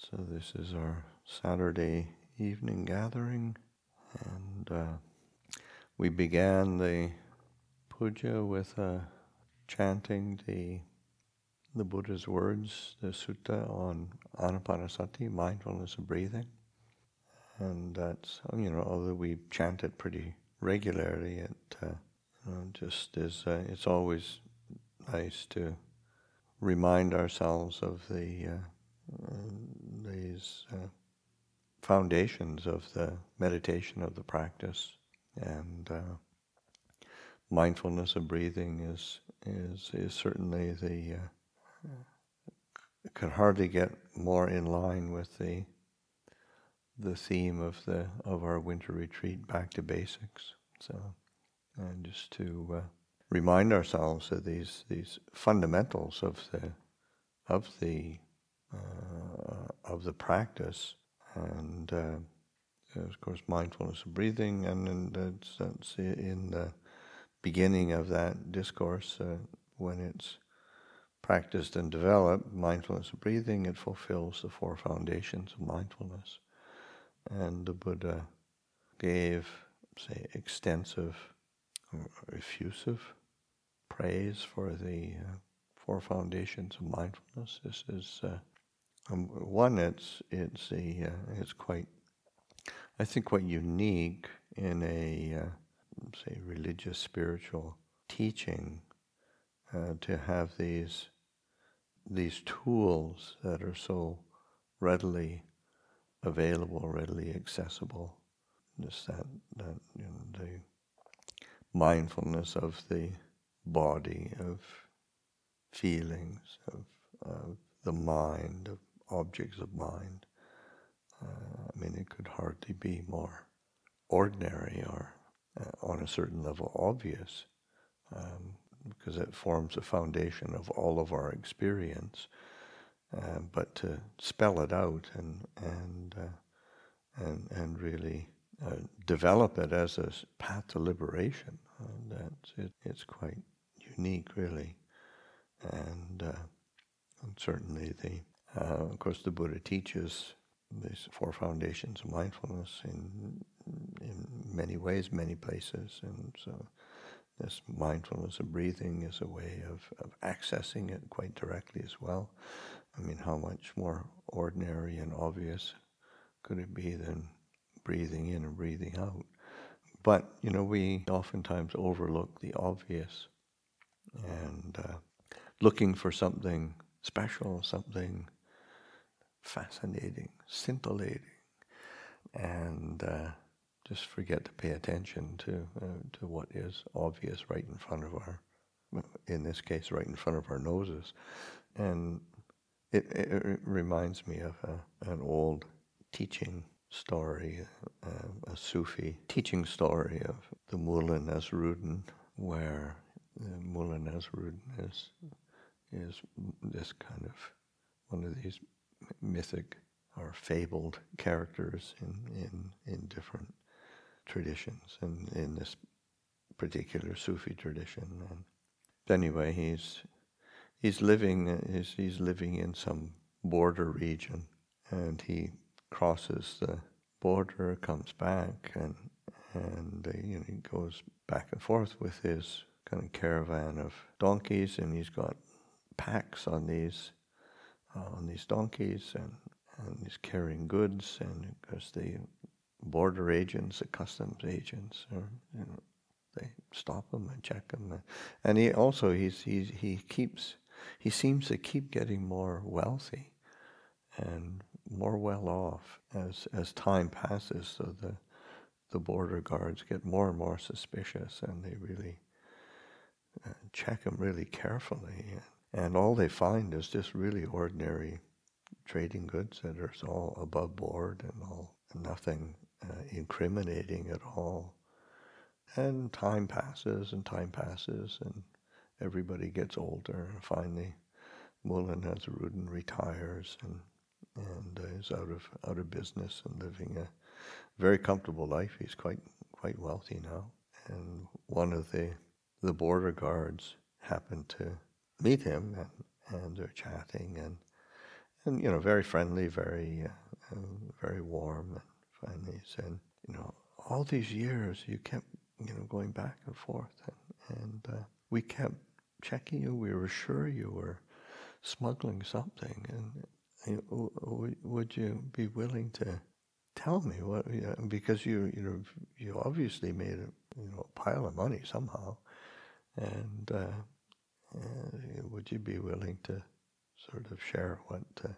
So, this is our Saturday evening gathering, and uh, we began the puja with uh, chanting the the Buddha's words, the sutta on anapanasati, mindfulness of breathing. And that's, you know, although we chant it pretty regularly, it uh, you know, just is, uh, it's always nice to remind ourselves of the uh, these uh, foundations of the meditation of the practice, and uh, mindfulness of breathing is is is certainly the uh, can hardly get more in line with the the theme of the of our winter retreat, back to basics. So, and just to uh, remind ourselves of these these fundamentals of the of the uh, of the practice, and uh, of course mindfulness of breathing, and, and that's, in the beginning of that discourse uh, when it's practiced and developed, mindfulness of breathing, it fulfills the four foundations of mindfulness. And the Buddha gave, say, extensive, effusive praise for the uh, four foundations of mindfulness. This is uh, um, one, it's it's a uh, it's quite, I think, quite unique in a uh, say religious spiritual teaching uh, to have these these tools that are so readily available, readily accessible. Just that that you know, the mindfulness of the body, of feelings, of, of the mind, of objects of mind. Uh, I mean, it could hardly be more ordinary or uh, on a certain level obvious um, because it forms a foundation of all of our experience. Uh, but to spell it out and and uh, and and really uh, develop it as a path to liberation, uh, that's it, it's quite unique, really, and, and certainly the uh, of course, the Buddha teaches these four foundations of mindfulness in in many ways, many places, and so this mindfulness of breathing is a way of, of accessing it quite directly as well. I mean, how much more ordinary and obvious could it be than breathing in and breathing out? But, you know, we oftentimes overlook the obvious and uh, looking for something special, something fascinating, scintillating, and uh, just forget to pay attention to uh, to what is obvious right in front of our, in this case, right in front of our noses, and it, it, reminds me of a, an old teaching story, uh, a Sufi teaching story of the Mullah Nasruddin, where the Mullah Nasruddin is is this kind of one of these mythic or fabled characters in, in, in different traditions and in this particular Sufi tradition. And anyway, he's he's living he's, he's living in some border region, and he crosses the border, comes back, and and uh, you know he goes back and forth with his kind of caravan of donkeys, and he's got packs on these uh, on these donkeys and, and he's carrying goods and because the border agents, the customs agents, or, you know, they stop him and check him. And he also he's, he's he keeps he seems to keep getting more wealthy and more well off as as time passes. So the the border guards get more and more suspicious, and they really uh, check him really carefully. And all they find is just really ordinary trading goods that are all above board and all nothing uh, incriminating at all. And time passes and time passes and everybody gets older. And finally, Mullah Nasruddin retires and and is out of out of business and living a very comfortable life. He's quite quite wealthy now. And one of the the border guards happened to meet him and, and they're chatting and and you know, very friendly, very, uh, uh, very warm. And finally he said, you know, all these years you kept, you know, going back and forth, and, and uh, we kept checking you. We were sure you were smuggling something, and you know, would you be willing to tell me what? Because you, you know, you obviously made a, you know, a pile of money somehow, and uh, uh, would you be willing to sort of share what uh,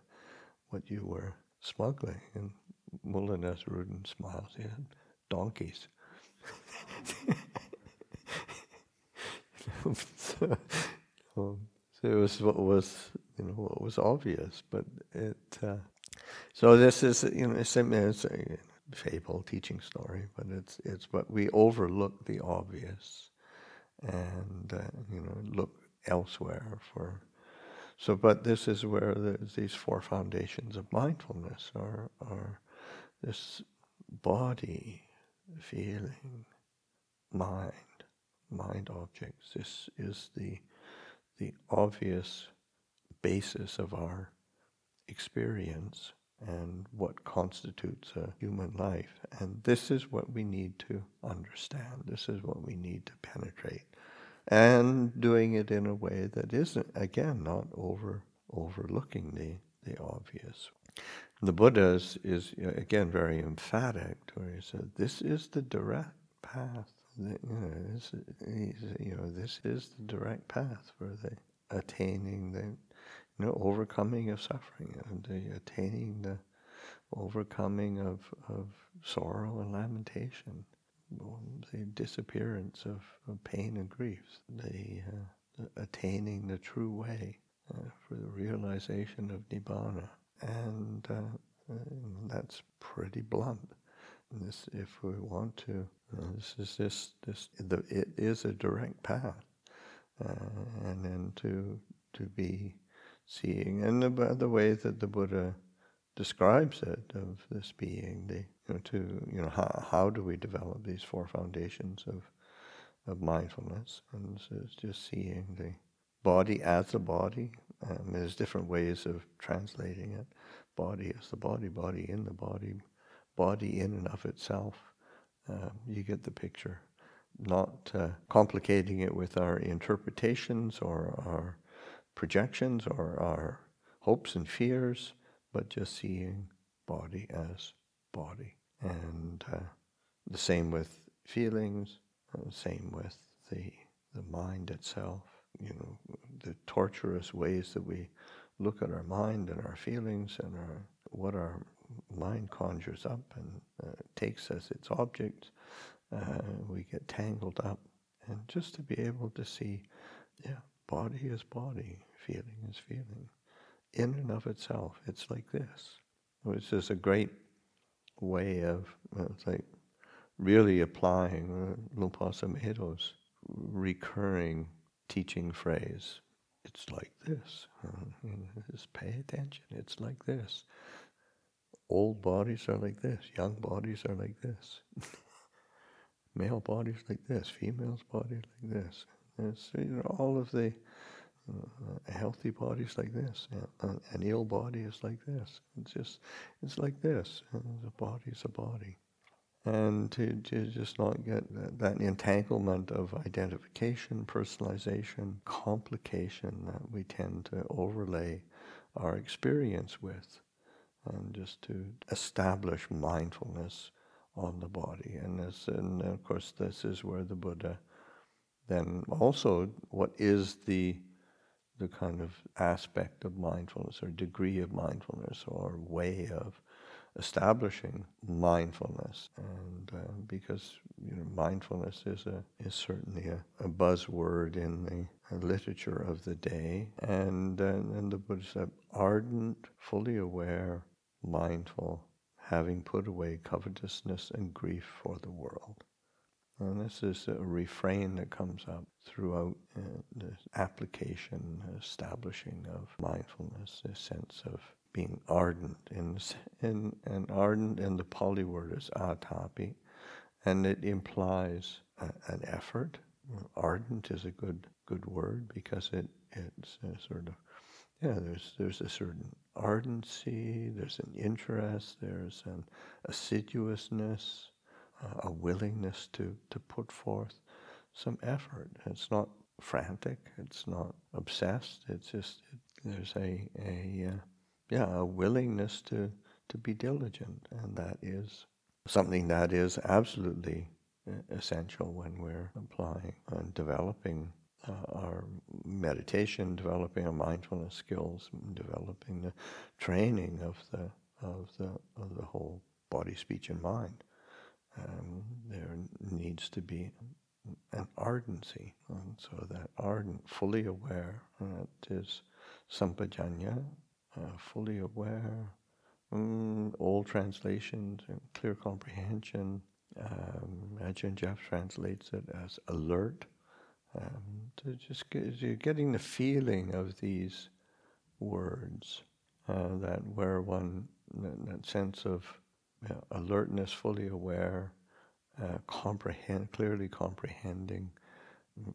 what you were smuggling? And Mullah Nasruddin smiles. He had donkeys. so, um, so, it was what was you know what was obvious, but it. Uh, so this is you know it's, it's a fable teaching story, but it's it's what we overlook the obvious, and uh, you know look elsewhere for. So, but this is where these four foundations of mindfulness are are this body, feeling, mind, mind objects. This is the the obvious basis of our experience and what constitutes a human life. And this is what we need to understand. This is what we need to penetrate. And doing it in a way that isn't, again, not over overlooking the, the obvious. The Buddha is, is again very emphatic, where he said, "This is the direct path. You know, this, you know, this is the direct path for the attaining the, you know, overcoming of suffering and the attaining the overcoming of of sorrow and lamentation, the disappearance of, of pain and grief, the, uh, attaining the true way uh, for the realization of nibbana." and uh, that's pretty blunt. This, if we want to, uh, this is this this the, it is a direct path, uh, and then to to be seeing, and the, the way that the Buddha describes it of this being, the you know to you know how how do we develop these four foundations of of mindfulness, and so it's just seeing the body as a body, um, there's different ways of translating it. Body is the body, body in the body, body in and of itself. Uh, you get the picture. Not uh, complicating it with our interpretations or our projections or our hopes and fears, but just seeing body as body. And uh, the same with feelings, uh, same with the, the mind itself you know, the torturous ways that we look at our mind and our feelings and our, what our mind conjures up and uh, takes as its object, uh, we get tangled up. And just to be able to see, yeah, body is body, feeling is feeling. In and of itself, it's like this. Which is a great way of, it's like really applying uh, Sumedho's recurring teaching phrase. It's like this. Just pay attention. It's like this. Old bodies are like this. Young bodies are like this. Male bodies like this. Females bodies like this. It's, you know, all of the uh, healthy body is like this. An ill body is like this. It's just, it's like this. The body is a body and to, to just not get that, that, entanglement of identification, personalization, complication that we tend to overlay our experience with, and just to establish mindfulness on the body. And, this, and of course, this is where the Buddha then also what is the the kind of aspect of mindfulness or degree of mindfulness or way of establishing mindfulness, and uh, because you know mindfulness is a is certainly a, a buzzword in the literature of the day, and uh, and the Buddha said, ardent, fully aware, mindful, having put away covetousness and grief for the world. And this is a refrain that comes up throughout uh, the application, establishing of mindfulness, a sense of being ardent. In, in, and ardent in the Pali word is atapi, and it implies a, an effort. Ardent is a good good word because it it's sort of yeah, there's there's a certain ardency, there's an interest, there's an assiduousness, a willingness to, to put forth some effort. It's not frantic, it's not obsessed, it's just, it, there's a, a uh, yeah, a willingness to, to be diligent, and that is something that is absolutely uh, essential when we're applying and developing uh, our meditation, developing our mindfulness skills, developing the training of the of the of the whole body, speech, and mind. Um, there needs to be an ardency, and so that ardent, fully aware, that is sampajanya, uh, fully aware. Mm, old translations, clear comprehension. Um, Ajahn Geoff translates it as alert um, to just get, you're getting the feeling of these words, uh, that where one, that, that sense of alertness, fully aware, uh, comprehend, clearly comprehending,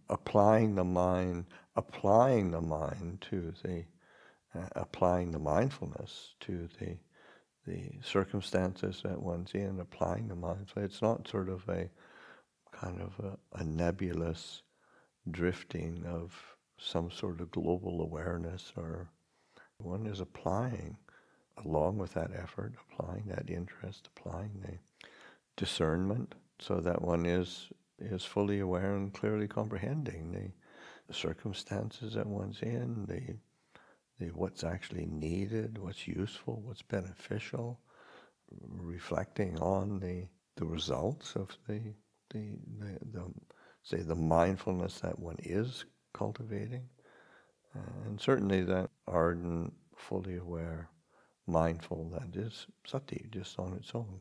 applying the mind, applying the mind to the, uh, applying the mindfulness to the the circumstances that one's in, applying the mind. So it's not sort of a kind of a, a nebulous drifting of some sort of global awareness or one is applying along with that effort, applying that interest, applying the discernment so that one is is fully aware and clearly comprehending the, circumstances that one's in, the the what's actually needed, what's useful, what's beneficial, reflecting on the the results of the the the, the say, the mindfulness that one is cultivating. And certainly that ardent, fully aware, mindful, that is sati, just on its own.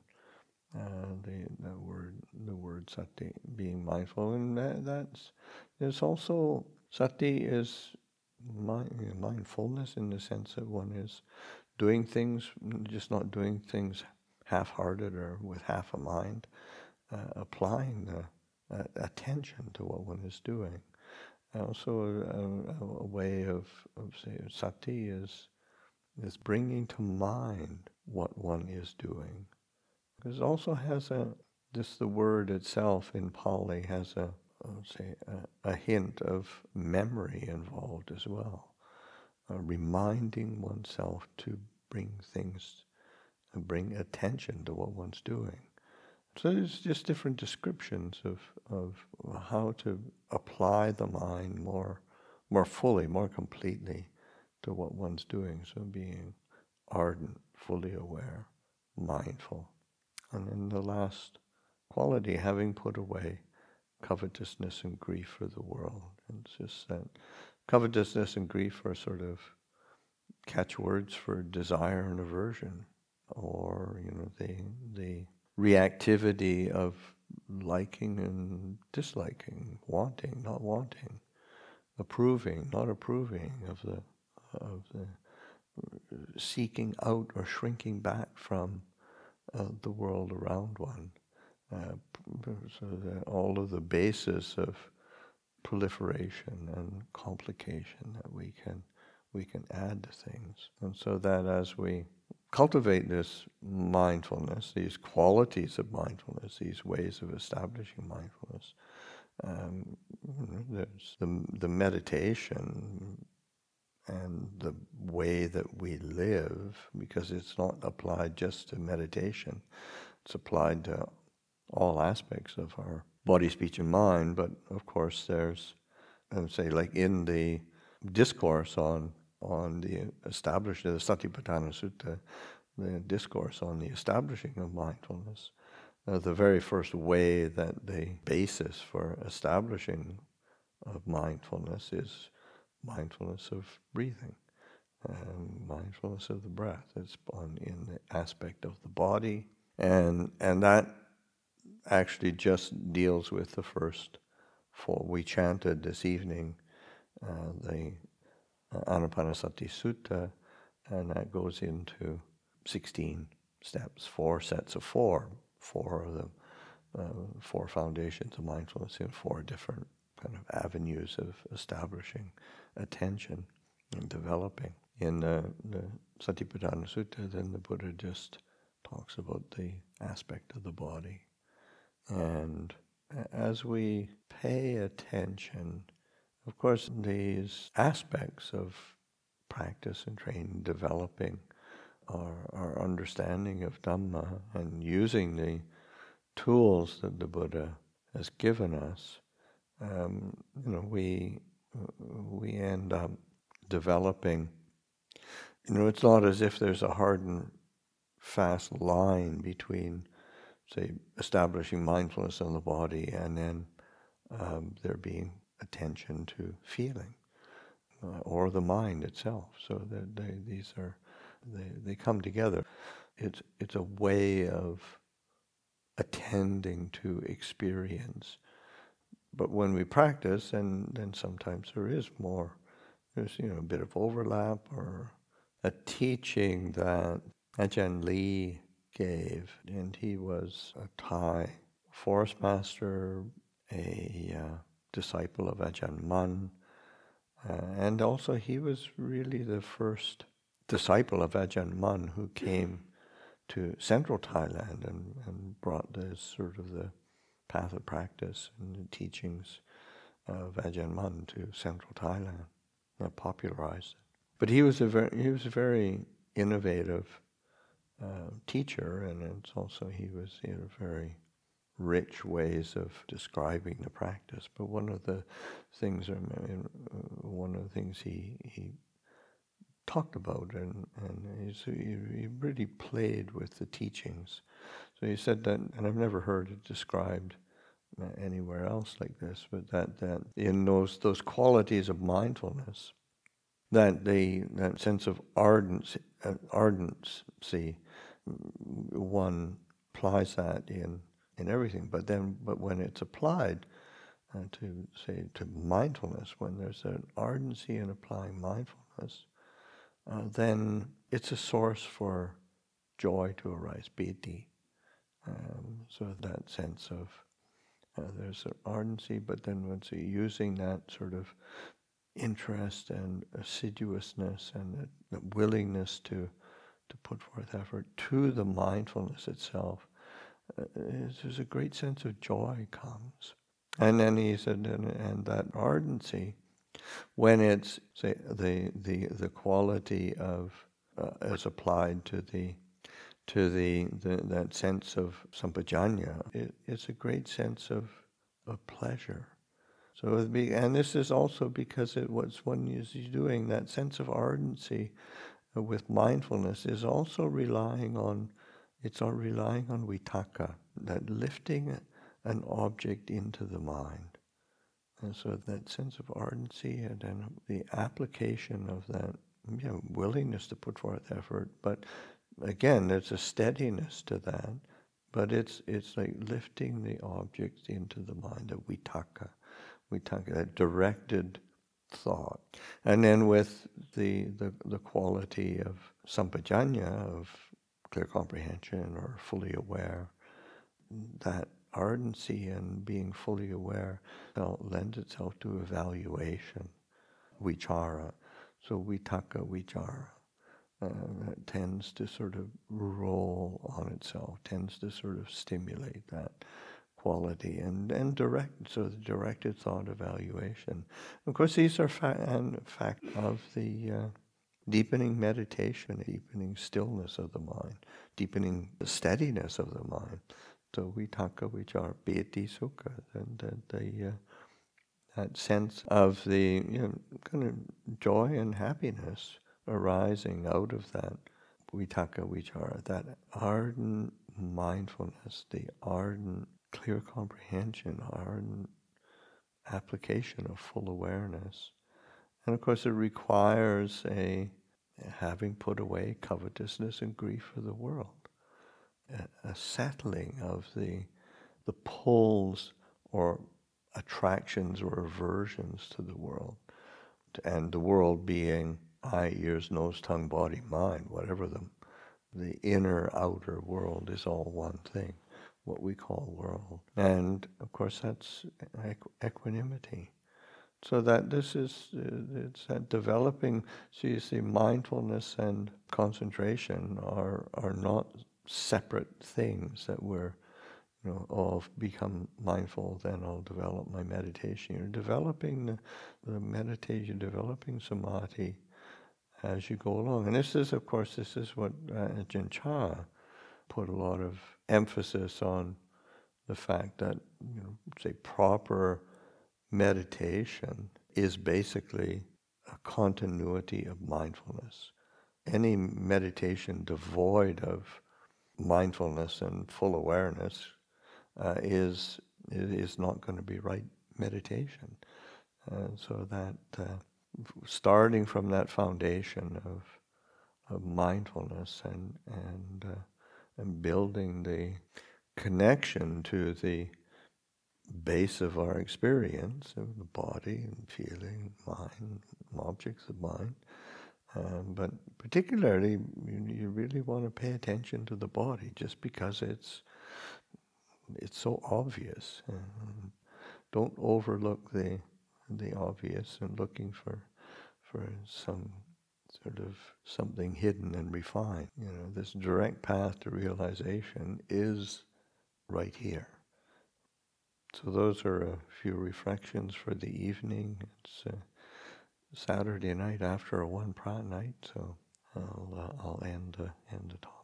Uh, the, the word, the word sati, being mindful, and that, that's, there's also, sati is mind, mindfulness in the sense that one is doing things, just not doing things half-hearted or with half a mind, uh, applying the uh, attention to what one is doing. Also, a, a, a way of, of say, sati is is bringing to mind what one is doing. Because it also has a just the word itself in Pali has a say a, a, hint of memory involved as well, uh, reminding oneself to bring things, bring attention to what one's doing. So there's just different descriptions of, of how to apply the mind more, more fully, more completely to what one's doing. So being ardent, fully aware, mindful. And then the last quality, having put away covetousness and grief for the world. And it's just that covetousness and grief are sort of catchwords for desire and aversion, or you know the the reactivity of liking and disliking, wanting, not wanting, approving, not approving of the of seeking out or shrinking back from uh, the world around one. Uh, so that all of the basis of proliferation and complication that we can we can add to things, and so that as we cultivate this mindfulness, these qualities of mindfulness, these ways of establishing mindfulness. Um, there's the, the meditation and the way that we live, because it's not applied just to meditation, it's applied to all aspects of our body, speech, and mind. But of course, there's, I would say, like in the discourse on on the establishing the Satipatthana Sutta, the discourse on the establishing of mindfulness. Uh, the very first way that the basis for establishing of mindfulness is mindfulness of breathing, and mindfulness of the breath. It's on in the aspect of the body, and and that actually just deals with the first four. We chanted this evening uh, the Anapanasati Sutta, and that goes into 16 steps, four sets of four, four of the uh, four foundations of mindfulness in four different kind of avenues of establishing attention and developing. in the, the Satipatthana Sutta, then the Buddha just talks about the aspect of the body. And as we pay attention, of course, these aspects of practice and training, developing our, our understanding of Dhamma and using the tools that the Buddha has given us, um, you know, we we end up developing. You know, it's not as if there's a hard and fast line between, say, establishing mindfulness in the body and then um, there being attention to feeling uh, or the mind itself. So that they, these are they, they come together. It's it's a way of attending to experience. But when we practice, and then sometimes there is more. There's you know a bit of overlap or a teaching that Ajahn Lee gave, and he was a Thai forest master, a uh, disciple of Ajahn Mun, uh, and also he was really the first disciple of Ajahn Mun who came to central Thailand and, and brought this sort of the path of practice and the teachings of Ajahn Mun to central Thailand, uh, popularized it. But he was a very, he was a very innovative uh, teacher, and it's also he was he had very rich ways of describing the practice. But one of the things, I mean, uh, one of the things he he talked about, and and he, he really played with the teachings. So he said that, and I've never heard it described uh, anywhere else like this, but that that in those those qualities of mindfulness, that the that sense of ardency, uh, ardency one applies that in in everything. But then, but when it's applied uh, to say to mindfulness, when there's an ardency in applying mindfulness, uh, then it's a source for joy to arise, piti. Um, so that sense of uh, there's an ardency, but then once you're using that sort of interest and assiduousness and the, the willingness to to put forth effort to the mindfulness itself, uh, there's a great sense of joy comes. And then he said, and, and that ardency, when it's say the the the quality of uh, as applied to the to the, the that sense of sampajanya, it, it's a great sense of of pleasure. So be, and this is also because it what one is doing that sense of ardency uh, with mindfulness is also relying on it's all relying on vitakka, that lifting an object into the mind. And so that sense of ardency and then the application of that you know, willingness to put forth effort, but again, there's a steadiness to that. But it's it's like lifting the object into the mind, that vitakka, vitakka, that directed thought. And then with the, the, the quality of sampajanya, of clear comprehension or fully aware, that ardency and being fully aware lends itself to evaluation, vichara. So vitakka, vichara. Uh, tends to sort of roll on itself, tends to sort of stimulate that quality and, and direct, so the directed thought evaluation. Of course, these are fa- fact of the uh, deepening meditation, deepening stillness of the mind, deepening the steadiness of the mind. So vitakka, vichara piti sukha, and the, the uh, that sense of the you know, kind of joy and happiness arising out of that vitakka vichara, that ardent mindfulness, the ardent clear comprehension, ardent application of full awareness. And of course, it requires a having put away covetousness and grief for the world, a, a settling of the the pulls or attractions or aversions to the world, and the world being eye, ears, nose, tongue, body, mind, whatever them, the inner outer world is all one thing what we call world. And of course, that's equanimity. So that this is, uh, it's that developing, so you see mindfulness and concentration are, are not separate things that we're, you know, oh, I'll become mindful, then I'll develop my meditation. You're developing the, the meditation, developing samadhi as you go along. And this is, of course, this is what uh, Ajahn Chah put a lot of emphasis on the fact that, you know, say, proper meditation is basically a continuity of mindfulness. Any meditation devoid of mindfulness and full awareness uh, is is not going to be right meditation. Uh, so that uh, starting from that foundation of of mindfulness and and uh, and building the connection to the base of our experience of the body and feeling, mind, objects of mind. Um, but particularly, you, you, really want to pay attention to the body, just because it's it's so obvious. Um, don't overlook the the obvious and looking for for some sort of something hidden and refined. You know, this direct path to realization is right here. So those are a few reflections for the evening. It's uh, Saturday night after a wan phra night, so I'll uh, I'll end uh, end the talk.